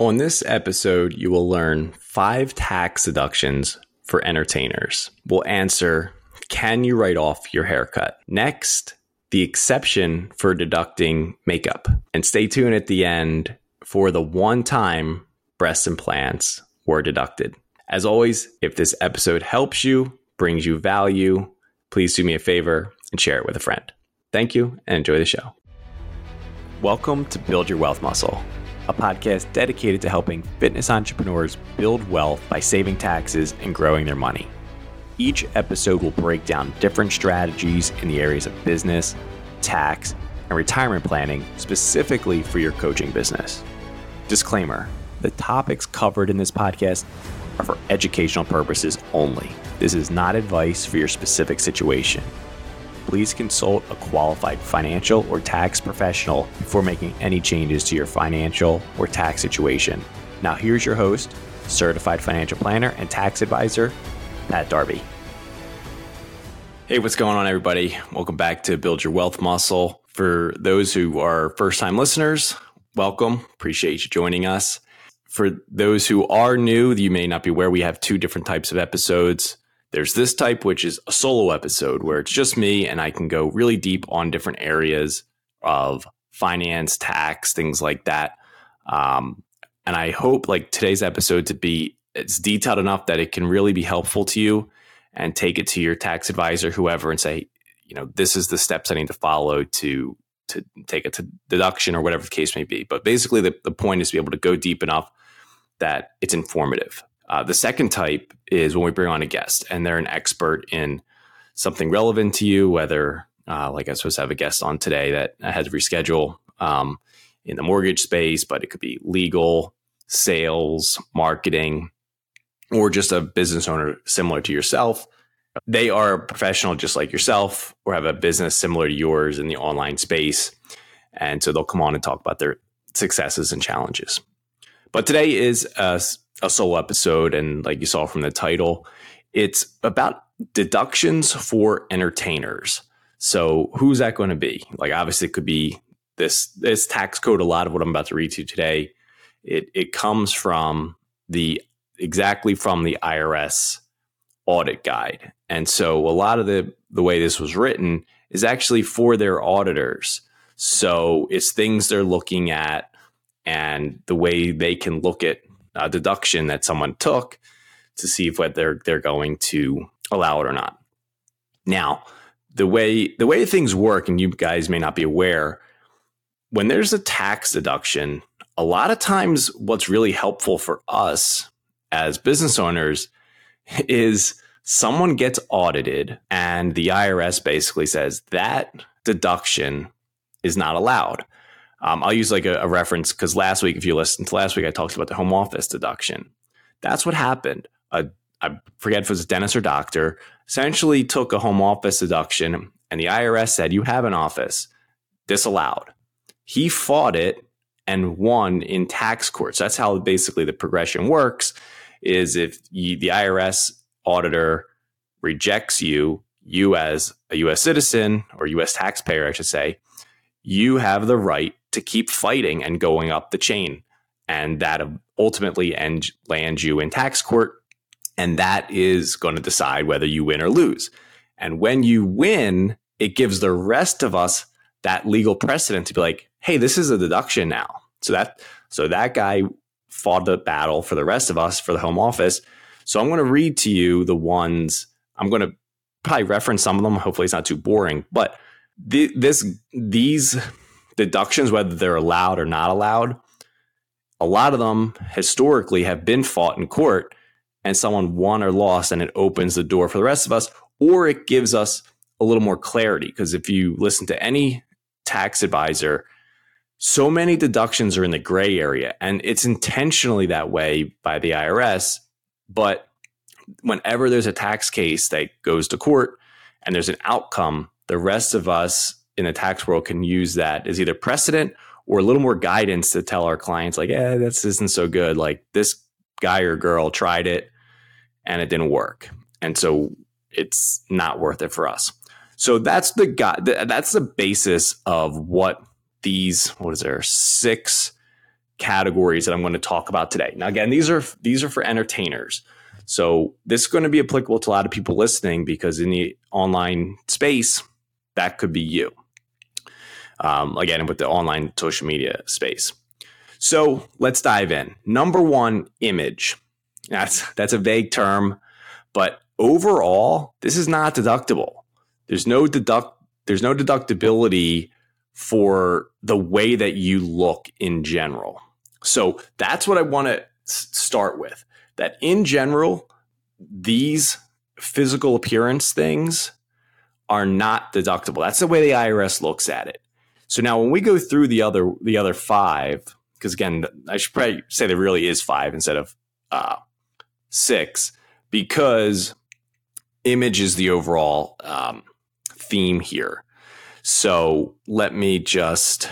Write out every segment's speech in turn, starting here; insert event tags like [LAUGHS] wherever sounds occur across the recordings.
On this episode, you will learn five tax deductions for entertainers. We'll answer Can you write off your haircut? Next, the exception for deducting makeup. And stay tuned at the end for the one time breast implants were deducted. As always, if this episode helps you, brings you value, please do me a favor and share it with a friend. Thank you and enjoy the show. Welcome to Build Your Wealth Muscle, a podcast dedicated to helping fitness entrepreneurs build wealth by saving taxes and growing their money. Each episode will break down different strategies in the areas of business, tax, and retirement planning specifically for your coaching business. Disclaimer the topics covered in this podcast are for educational purposes only. This is not advice for your specific situation. Please consult a qualified financial or tax professional before making any changes to your financial or tax situation. Now, here's your host, certified financial planner and tax advisor, Pat Darby. Hey, what's going on, everybody? Welcome back to Build Your Wealth Muscle. For those who are first time listeners, welcome. Appreciate you joining us. For those who are new, you may not be aware, we have two different types of episodes. There's this type, which is a solo episode where it's just me and I can go really deep on different areas of finance, tax, things like that. Um, and I hope like today's episode to be it's detailed enough that it can really be helpful to you and take it to your tax advisor, whoever, and say, you know, this is the steps I need to follow to to take it to deduction or whatever the case may be. But basically, the, the point is to be able to go deep enough that it's informative. Uh, the second type is when we bring on a guest and they're an expert in something relevant to you, whether, uh, like I was supposed to have a guest on today that I had to reschedule um, in the mortgage space, but it could be legal, sales, marketing, or just a business owner similar to yourself. They are a professional just like yourself or have a business similar to yours in the online space. And so they'll come on and talk about their successes and challenges. But today is a, a solo episode. And like you saw from the title, it's about deductions for entertainers. So who's that going to be? Like obviously it could be this this tax code. A lot of what I'm about to read to you today, it it comes from the exactly from the IRS audit guide. And so a lot of the the way this was written is actually for their auditors. So it's things they're looking at and the way they can look at a deduction that someone took to see if whether they're, they're going to allow it or not. Now, the way the way things work, and you guys may not be aware, when there's a tax deduction, a lot of times what's really helpful for us as business owners is someone gets audited and the IRS basically says that deduction is not allowed. Um, I'll use like a, a reference because last week, if you listened to last week, I talked about the home office deduction. That's what happened. A, I forget if it was a dentist or doctor, essentially took a home office deduction and the IRS said, You have an office, disallowed. He fought it and won in tax courts. That's how basically the progression works is if you, the IRS auditor rejects you, you as a US citizen or US taxpayer, I should say, you have the right to keep fighting and going up the chain. And that ultimately end, lands you in tax court. And that is going to decide whether you win or lose. And when you win, it gives the rest of us that legal precedent to be like, hey, this is a deduction now. So that so that guy fought the battle for the rest of us for the home office. So I'm going to read to you the ones I'm going to probably reference some of them. Hopefully, it's not too boring. But this these deductions, whether they're allowed or not allowed, a lot of them historically have been fought in court, and someone won or lost, and it opens the door for the rest of us, or it gives us a little more clarity. Because if you listen to any tax advisor, so many deductions are in the gray area, and it's intentionally that way by the IRS. But whenever there's a tax case that goes to court and there's an outcome, the rest of us in the tax world can use that as either precedent or a little more guidance to tell our clients, like, yeah, this isn't so good. Like this guy or girl tried it and it didn't work. And so it's not worth it for us. So that's the guy, that's the basis of what these, what is there, six categories that I'm going to talk about today. Now, again, these are these are for entertainers. So this is going to be applicable to a lot of people listening because in the online space, that could be you. Um, again, with the online social media space. So let's dive in. Number one, image. That's that's a vague term, but overall, this is not deductible. There's no deduct there's no deductibility for the way that you look in general. So that's what I want to start with. That in general, these physical appearance things are not deductible. That's the way the IRS looks at it. So now when we go through the other the other five, because again, I should probably say there really is five instead of uh, six, because image is the overall um, theme here. So let me just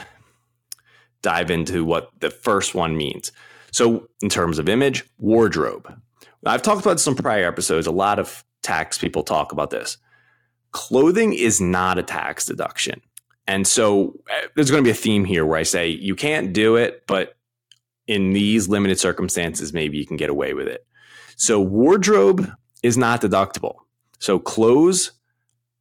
dive into what the first one means. So, in terms of image, wardrobe. I've talked about some prior episodes. A lot of tax people talk about this. Clothing is not a tax deduction. And so eh, there's going to be a theme here where I say you can't do it, but in these limited circumstances, maybe you can get away with it. So wardrobe is not deductible. So clothes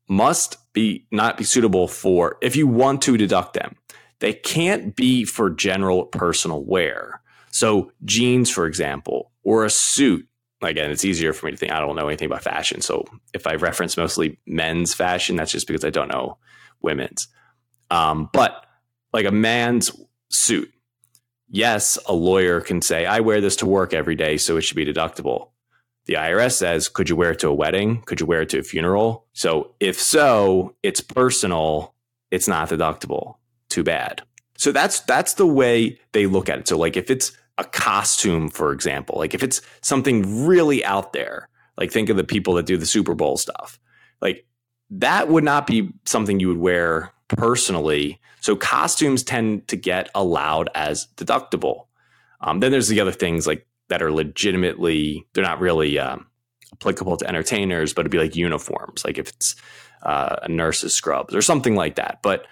must be not be suitable for if you want to deduct them. They can't be for general personal wear. So jeans, for example, or a suit. Again, it's easier for me to think I don't know anything about fashion. So if I reference mostly men's fashion, that's just because I don't know women's. Um, but like a man's suit, yes, a lawyer can say, I wear this to work every day, so it should be deductible. The IRS says, could you wear it to a wedding? Could you wear it to a funeral? So if so, it's personal, it's not deductible. Too bad. So that's that's the way they look at it. So like if it's a costume, for example, like if it's something really out there, like think of the people that do the Super Bowl stuff, like that would not be something you would wear personally. So costumes tend to get allowed as deductible. Um, then there's the other things like that are legitimately they're not really um, applicable to entertainers, but it'd be like uniforms, like if it's uh, a nurse's scrubs or something like that. But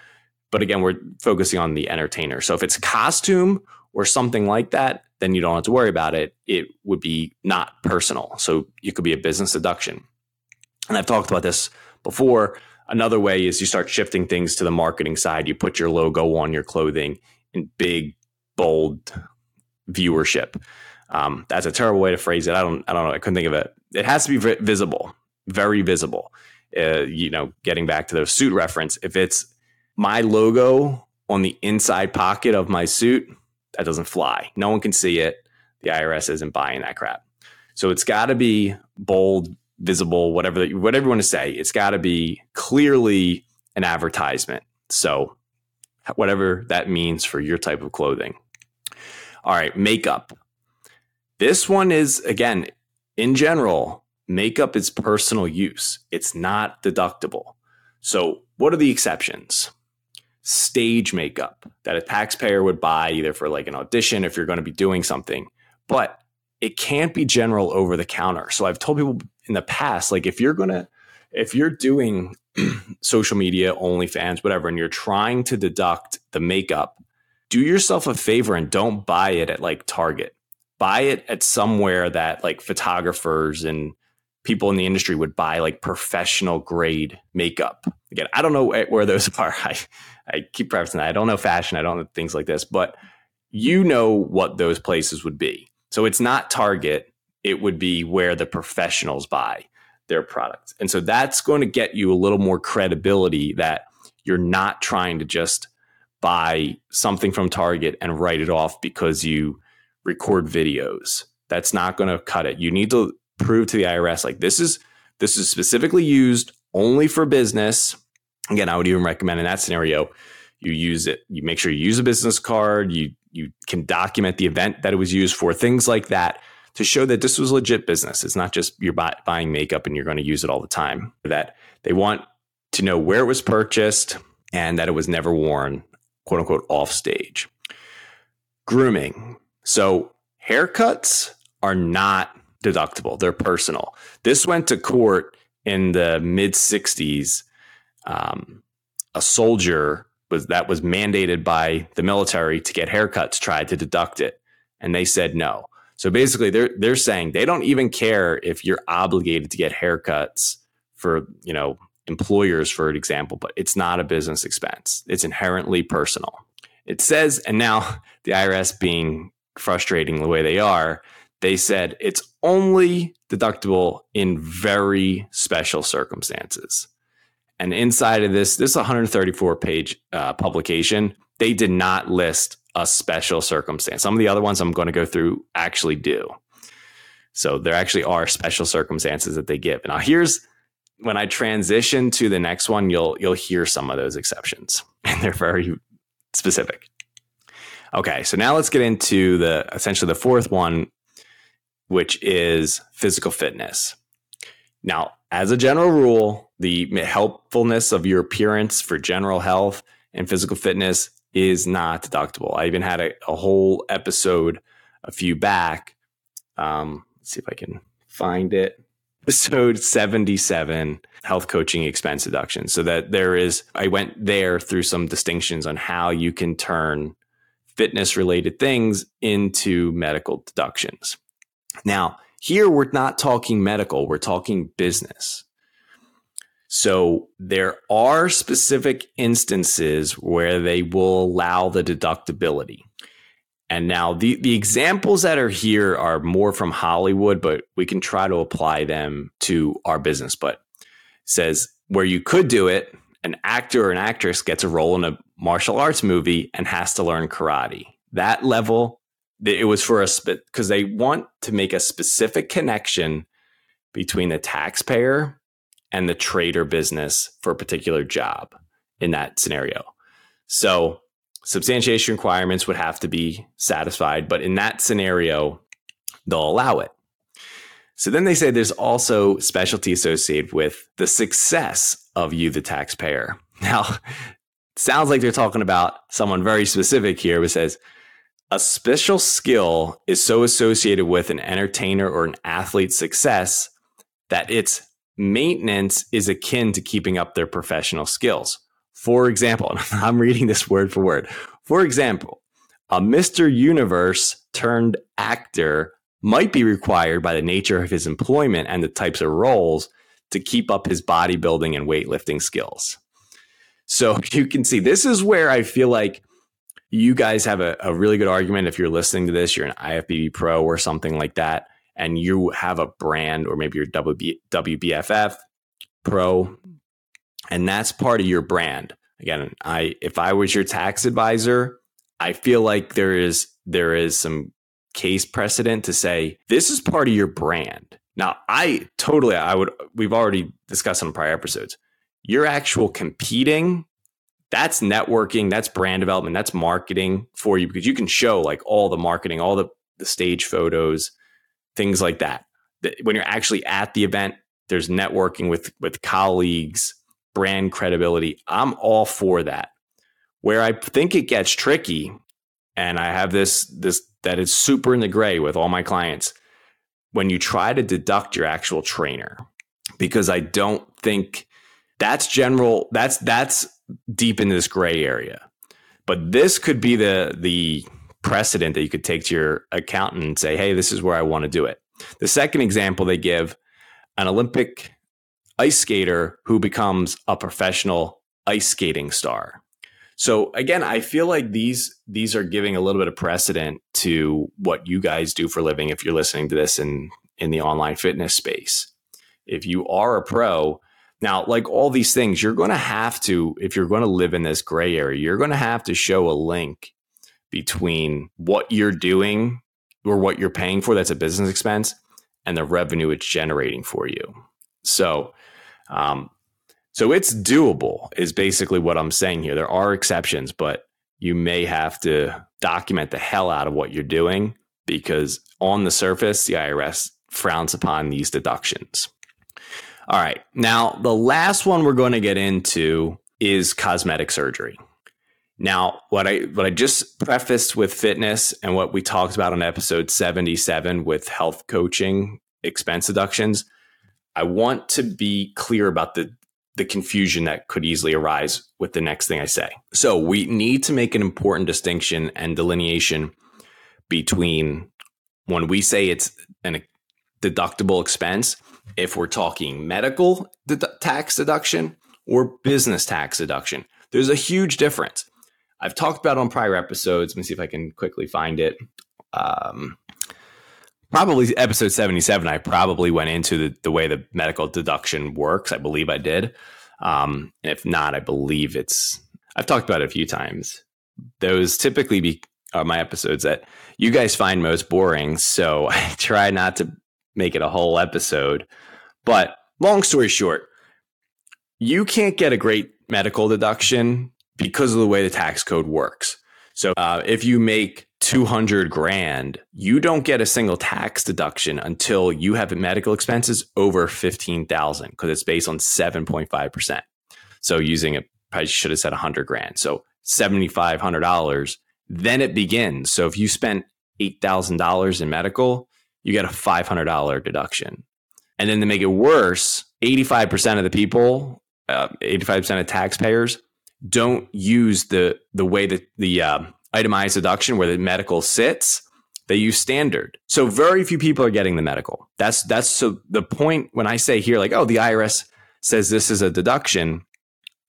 but again, we're focusing on the entertainer. So if it's costume or something like that, then you don't have to worry about it. It would be not personal. So it could be a business deduction. And I've talked about this before. Another way is you start shifting things to the marketing side. You put your logo on your clothing in big, bold viewership. Um, that's a terrible way to phrase it. I don't, I don't know. I couldn't think of it. It has to be visible, very visible. Uh, you know, getting back to the suit reference, if it's my logo on the inside pocket of my suit, that doesn't fly. No one can see it. The IRS isn't buying that crap. So it's got to be bold, visible, whatever whatever you want to say. It's got to be clearly an advertisement. So whatever that means for your type of clothing. All right, makeup. This one is again, in general, makeup is personal use. It's not deductible. So, what are the exceptions? stage makeup that a taxpayer would buy either for like an audition if you're going to be doing something. But it can't be general over the counter. So I've told people in the past, like if you're to, if you're doing [CLEARS THROAT] social media, OnlyFans, whatever, and you're trying to deduct the makeup, do yourself a favor and don't buy it at like Target. Buy it at somewhere that like photographers and people in the industry would buy like professional grade makeup. Again, I don't know where those [LAUGHS] are. I, I keep prefacing that. I don't know fashion. I don't know things like this, but you know what those places would be. So it's not Target. It would be where the professionals buy their products. And so that's going to get you a little more credibility that you're not trying to just buy something from Target and write it off because you record videos. That's not going to cut it. You need to prove to the IRS like this is this is specifically used only for business. Again, I would even recommend in that scenario you use it. You make sure you use a business card. You you can document the event that it was used for, things like that, to show that this was legit business. It's not just you're buy, buying makeup and you're going to use it all the time. That they want to know where it was purchased and that it was never worn, quote unquote, off stage. Grooming. So haircuts are not deductible. They're personal. This went to court in the mid 60s. Um, a soldier was that was mandated by the military to get haircuts tried to deduct it, and they said no. So basically, they're they're saying they don't even care if you're obligated to get haircuts for you know employers, for example, but it's not a business expense. It's inherently personal. It says, and now [LAUGHS] the IRS being frustrating the way they are, they said it's only deductible in very special circumstances. And inside of this, this 134 page uh, publication, they did not list a special circumstance. Some of the other ones I'm going to go through actually do. So there actually are special circumstances that they give. Now here's when I transition to the next one, you'll you'll hear some of those exceptions, [LAUGHS] and they're very specific. Okay, so now let's get into the essentially the fourth one, which is physical fitness. Now, as a general rule, the helpfulness of your appearance for general health and physical fitness is not deductible. I even had a, a whole episode a few back. Um, let's see if I can find it. [LAUGHS] Episode 77 health coaching expense deduction. So that there is, I went there through some distinctions on how you can turn fitness related things into medical deductions. Now, here we're not talking medical, we're talking business. So there are specific instances where they will allow the deductibility. And now the, the examples that are here are more from Hollywood, but we can try to apply them to our business. But says where you could do it, an actor or an actress gets a role in a martial arts movie and has to learn karate. That level, it was for a because they want to make a specific connection between the taxpayer and the trader business for a particular job in that scenario. So substantiation requirements would have to be satisfied, but in that scenario, they'll allow it. So then they say there's also specialty associated with the success of you, the taxpayer. [LAUGHS] Now, sounds like they're talking about someone very specific here, but says a special skill is so associated with an entertainer or an athlete's success that its maintenance is akin to keeping up their professional skills. For example, [LAUGHS] I'm reading this word for word. For example, a Mr. Universe turned actor might be required by the nature of his employment and the types of roles to keep up his bodybuilding and weightlifting skills. So [LAUGHS] you can see this is where I feel like you guys have a, a really good argument. If you're listening to this, you're an IFBB pro or something like that, and you have a brand or maybe you're WB, WBFF pro, and that's part of your brand. Again, I if I was your tax advisor, I feel like there is there is some case precedent to say this is part of your brand. Now, I totally, I would, we've already discussed on prior episodes. Your actual competing, that's networking, that's brand development, that's marketing for you because you can show like all the marketing, all the, the stage photos, things like that. When you're actually at the event, there's networking with with colleagues, brand credibility. I'm all for that. Where I think it gets tricky, and I have this this that is super in the gray with all my clients when you try to deduct your actual trainer because I don't think that's general that's that's deep in this gray area. But this could be the the precedent that you could take to your accountant and say, "Hey, this is where I want to do it." The second example they give an Olympic ice skater who becomes a professional ice skating star. So again, I feel like these these are giving a little bit of precedent to what you guys do for living if you're listening to this in in the online fitness space. If you are a pro, now like all these things, you're going to have to if you're going to live in this gray area, you're going to have to show a link between what you're doing or what you're paying for that's a business expense and the revenue it's generating for you. So, um, so it's doable, is basically what I'm saying here. There are exceptions, but you may have to document the hell out of what you're doing because on the surface, the IRS frowns upon these deductions. All right. Now, the last one we're going to get into is cosmetic surgery. Now, what I what I just prefaced with fitness and what we talked about on episode 77 with health coaching expense deductions, I want to be clear about the the confusion that could easily arise with the next thing I say. So we need to make an important distinction and delineation between when we say it's an deductible expense, if we're talking medical tax deduction or business tax deduction. There's a huge difference. I've talked about on prior episodes. Let me see if I can quickly find it. Um, probably episode 77, I probably went into the, the way the medical deduction works. I believe I did. Um, if not, I believe it's, I've talked about it a few times. Those typically be are my episodes that you guys find most boring. So [LAUGHS] I try not to make it a whole episode. But long story short, you can't get a great medical deduction because of the way the tax code works. So uh, if you make 200 grand, you don't get a single tax deduction until you have medical expenses over 15,000 because it's based on 7.5%. So using it, I should have said 100 grand. So $7,500, then it begins. So if you spent $8,000 in medical, you get a $500 deduction. And then to make it worse, 85% of the people, uh, 85% of taxpayers don't use the the way that the uh, itemized deduction where the medical sits. They use standard. So very few people are getting the medical. That's that's so the point when I say here like oh the IRS says this is a deduction,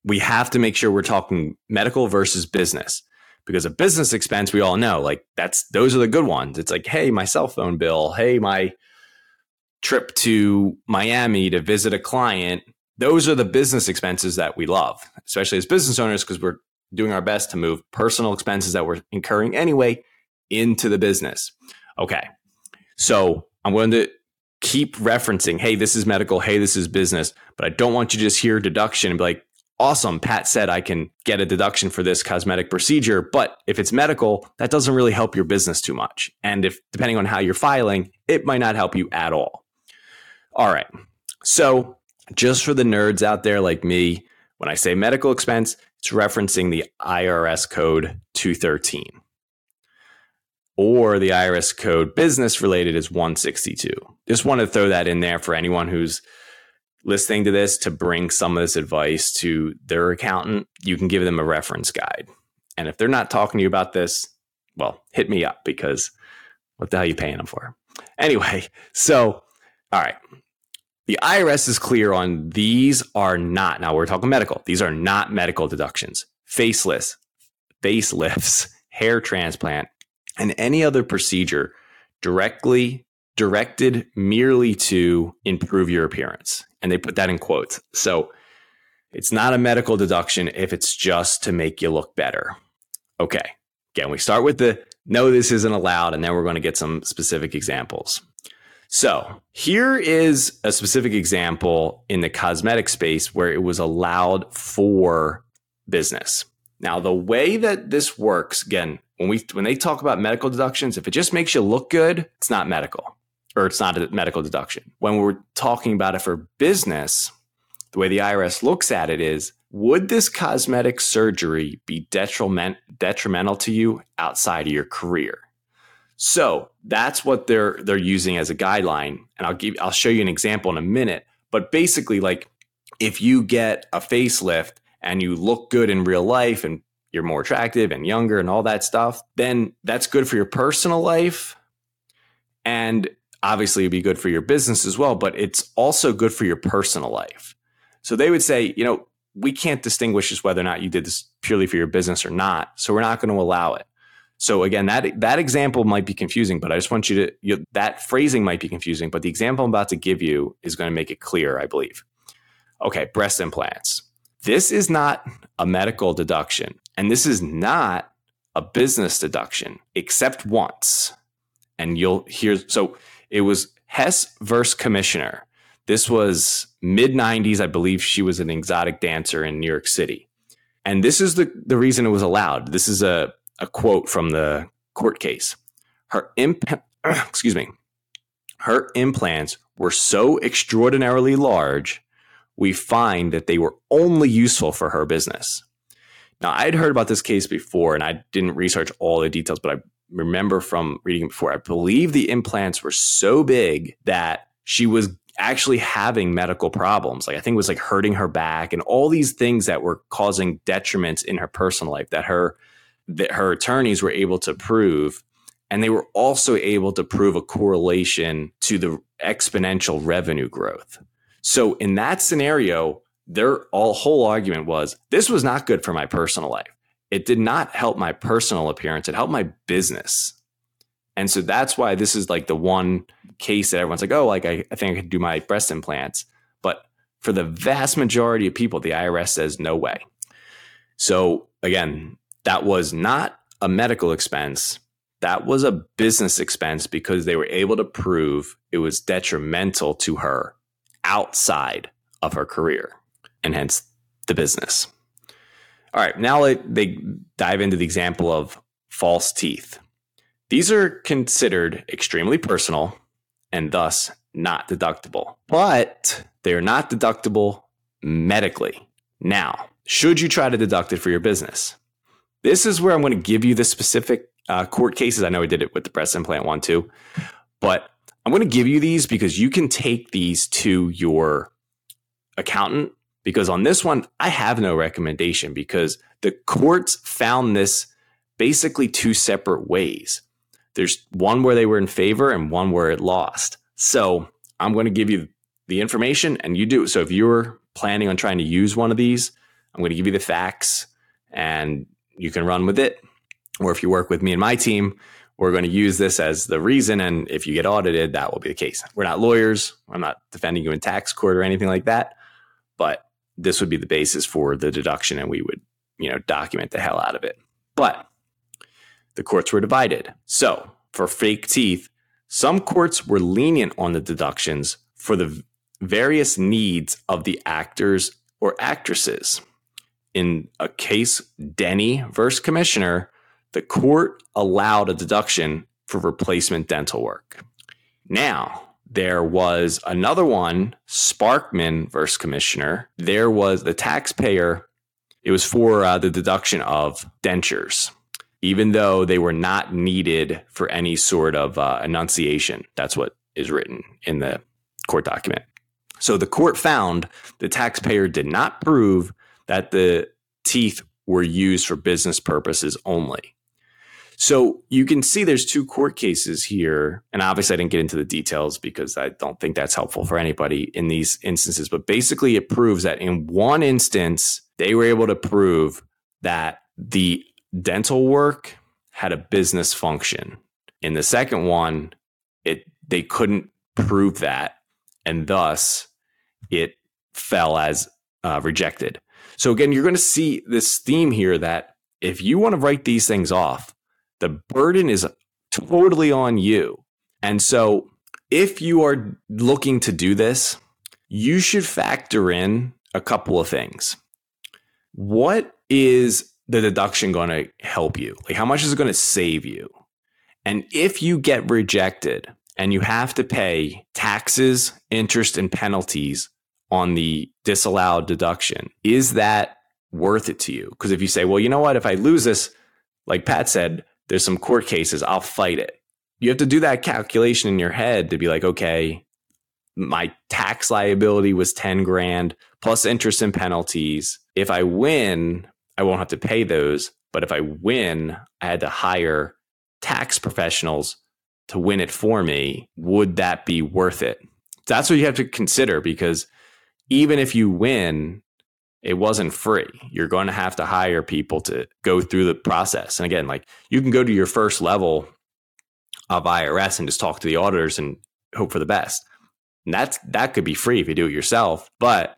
we have to make sure we're talking medical versus business because a business expense we all know like that's those are the good ones. It's like hey my cell phone bill, hey my trip to Miami to visit a client those are the business expenses that we love, especially as business owners, because we're doing our best to move personal expenses that we're incurring anyway into the business. Okay. So I'm going to keep referencing, hey, this is medical, hey, this is business, but I don't want you to just hear deduction and be like, awesome, Pat said I can get a deduction for this cosmetic procedure. But if it's medical, that doesn't really help your business too much. And if depending on how you're filing, it might not help you at all. All right. So just for the nerds out there like me, when I say medical expense, it's referencing the IRS code 213. Or the IRS code business related is 162. Just want to throw that in there for anyone who's listening to this to bring some of this advice to their accountant. You can give them a reference guide. And if they're not talking to you about this, well, hit me up because what the hell are you paying them for? Anyway, [LAUGHS] so, all right. The IRS is clear on these are not, now we're talking medical, these are not medical deductions. Faceless, facelifts, [LAUGHS] hair transplant, and any other procedure directly directed merely to improve your appearance. And they put that in quotes. So it's not a medical deduction if it's just to make you look better. Okay. Again, we start with the no, this isn't allowed, and then we're going to get some specific examples. So here is a specific example in the cosmetic space where it was allowed for business. Now, the way that this works, again, when we when they talk about medical deductions, if it just makes you look good, it's not medical or it's not a medical deduction. When we're talking about it for business, the way the IRS looks at it is would this cosmetic surgery be detriment, detrimental to you outside of your career? So that's what they're they're using as a guideline. And I'll give I'll show you an example in a minute. But basically, like if you get a facelift and you look good in real life and you're more attractive and younger and all that stuff, then that's good for your personal life. And obviously it'd be good for your business as well, but it's also good for your personal life. So they would say, you know, we can't distinguish whether or not you did this purely for your business or not. So we're not going to allow it. So again, that that example might be confusing, but I just want you to you, that phrasing might be confusing, but the example I'm about to give you is going to make it clear, I believe. Okay, breast implants. This is not a medical deduction, and this is not a business deduction, except once. And you'll hear so it was Hess versus Commissioner. This was mid 90s. I believe she was an exotic dancer in New York City. And this is the, the reason it was allowed. This is a a quote from the court case. Her imp- [CLEARS THROAT] excuse me. Her implants were so extraordinarily large, we find that they were only useful for her business. Now, I'd heard about this case before and I didn't research all the details, but I remember from reading before, I believe the implants were so big that she was actually having medical problems. Like I think it was like hurting her back and all these things that were causing detriments in her personal life that her that her attorneys were able to prove and they were also able to prove a correlation to the exponential revenue growth. So in that scenario, their all whole argument was this was not good for my personal life. It did not help my personal appearance. It helped my business. And so that's why this is like the one case that everyone's like, oh, like I, I think I could do my breast implants. But for the vast majority of people, the IRS says no way. So again, that was not a medical expense. That was a business expense because they were able to prove it was detrimental to her outside of her career and hence the business. All right, now they dive into the example of false teeth. These are considered extremely personal and thus not deductible, but they are not deductible medically. Now, should you try to deduct it for your business? This is where I'm going to give you the specific uh, court cases. I know I did it with the breast implant one too, but I'm going to give you these because you can take these to your accountant. Because on this one, I have no recommendation because the courts found this basically two separate ways. There's one where they were in favor and one where it lost. So I'm going to give you the information and you do. So if you're planning on trying to use one of these, I'm going to give you the facts and you can run with it. Or if you work with me and my team, we're going to use this as the reason. And if you get audited, that will be the case. We're not lawyers. I'm not defending you in tax court or anything like that. But this would be the basis for the deduction and we would, you know, document the hell out of it. But the courts were divided. So for fake teeth, some courts were lenient on the deductions for the various needs of the actors or actresses in a case Denny versus Commissioner, the court allowed a deduction for replacement dental work. Now, there was another one, Sparkman versus Commissioner. There was the taxpayer, it was for uh, the deduction of dentures, even though they were not needed for any sort of uh, enunciation. That's what is written in the court document. So the court found the taxpayer did not prove that the teeth were used for business purposes only. So you can see there's two court cases here. And obviously, I didn't get into the details because I don't think that's helpful for anybody in these instances. But basically, it proves that in one instance, they were able to prove that the dental work had a business function. In the second one, it they couldn't prove that, and thus it fell as uh, rejected. So again, you're going to see this theme here that if you want to write these things off, the burden is totally on you. And so if you are looking to do this, you should factor in a couple of things. What is the deduction going to help you? Like, how much is it going to save you? And if you get rejected and you have to pay taxes, interest, and penalties on the disallowed deduction. Is that worth it to you? Because if you say, well, you know what, if I lose this, like Pat said, there's some court cases, I'll fight it. You have to do that calculation in your head to be like, okay, my tax liability was 10 grand plus interest and penalties. If I win, I won't have to pay those. But if I win, I had to hire tax professionals to win it for me. Would that be worth it? That's what you have to consider because even if you win, it wasn't free. You're going to have to hire people to go through the process. And again, like you can go to your first level of IRS and just talk to the auditors and hope for the best. And that's that could be free if you do it yourself. But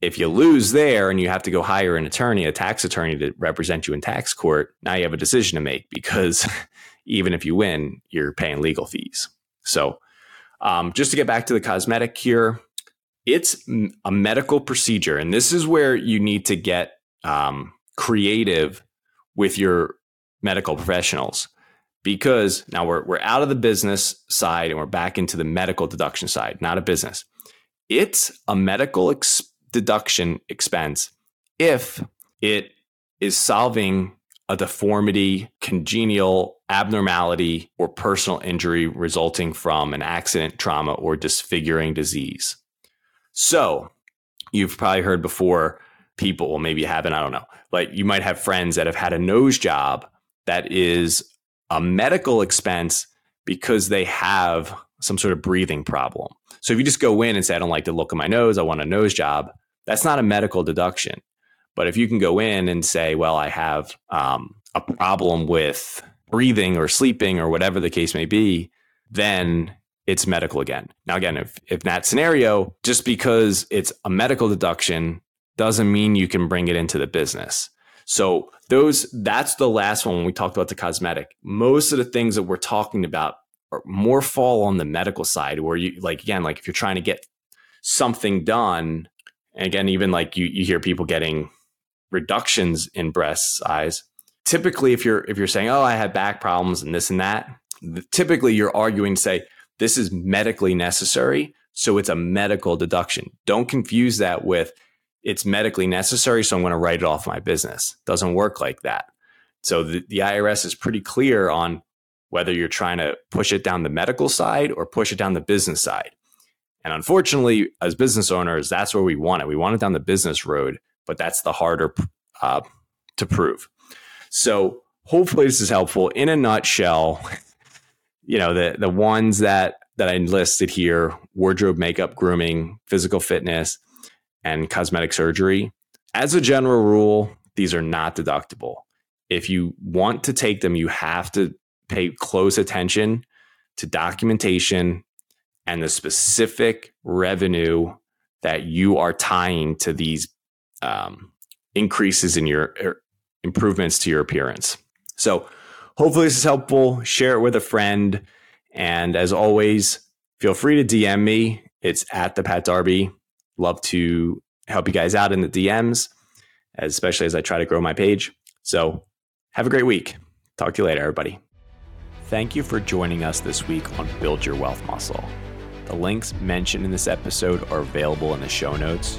if you lose there and you have to go hire an attorney, a tax attorney to represent you in tax court, now you have a decision to make because [LAUGHS] even if you win, you're paying legal fees. So, um, just to get back to the cosmetic here, it's a medical procedure, and this is where you need to get um, creative with your medical professionals because now we're we're out of the business side and we're back into the medical deduction side, not a business. It's a medical ex- deduction expense if it is solving a deformity, congenital abnormality, or personal injury resulting from an accident, trauma, or disfiguring disease. So, you've probably heard before people, maybe you haven't, I don't know. Like you might have friends that have had a nose job that is a medical expense because they have some sort of breathing problem. So if you just go in and say, I don't like the look of my nose, I want a nose job, that's not a medical deduction. But if you can go in and say, well, I have um, a problem with breathing or sleeping or whatever the case may be, then it's medical again. Now, again, if, if that scenario, just because it's a medical deduction doesn't mean you can bring it into the business. So those that's the last one when we talked about the cosmetic. Most of the things that we're talking about are more fall on the medical side where you like again, like if you're trying to get something done, and again, even like you, you hear people getting reductions in breast size. Typically, if you're if you're saying, Oh, I had back problems and this and that, typically you're arguing to say this is medically necessary. So it's a medical deduction. Don't confuse that with it's medically necessary, so I'm going to write it off my business. Doesn't work like that. So the, the IRS is pretty clear on whether you're trying to push it down the medical side or push it down the business side. And unfortunately, as business owners, that's where we want it. We want it down the business road, but that's the harder uh, to prove. So hopefully, this is helpful. In a nutshell, you know the the ones that that I listed here: wardrobe, makeup, grooming, physical fitness and cosmetic surgery. As a general rule, these are not deductible. If you want to take them, you have to pay close attention to documentation and the specific revenue that you are tying to these um, increases in your er, improvements to your appearance. So, hopefully, this is helpful. Share it with a friend. And as always, feel free to DM me. It's at the Pat Darby Love to help you guys out in the DMs, especially as I try to grow my page. So have a great week. Talk to you later, everybody. Thank you for joining us this week on Build Your Wealth Muscle. The links mentioned in this episode are available in the show notes